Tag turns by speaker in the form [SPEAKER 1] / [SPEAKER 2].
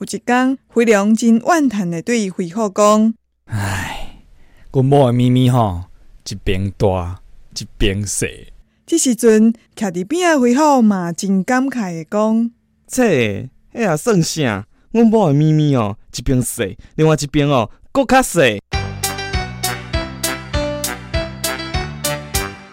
[SPEAKER 1] 有一天，飞龙真怨叹的对飞虎讲：“
[SPEAKER 2] 唉，我摸的咪咪吼，一边大一边细。”
[SPEAKER 1] 这时阵，徛伫边的飞虎嘛真感慨的讲：“
[SPEAKER 3] 切，哎呀，算啥？我摸的咪咪哦，一边细，另外一边哦，搁较细。”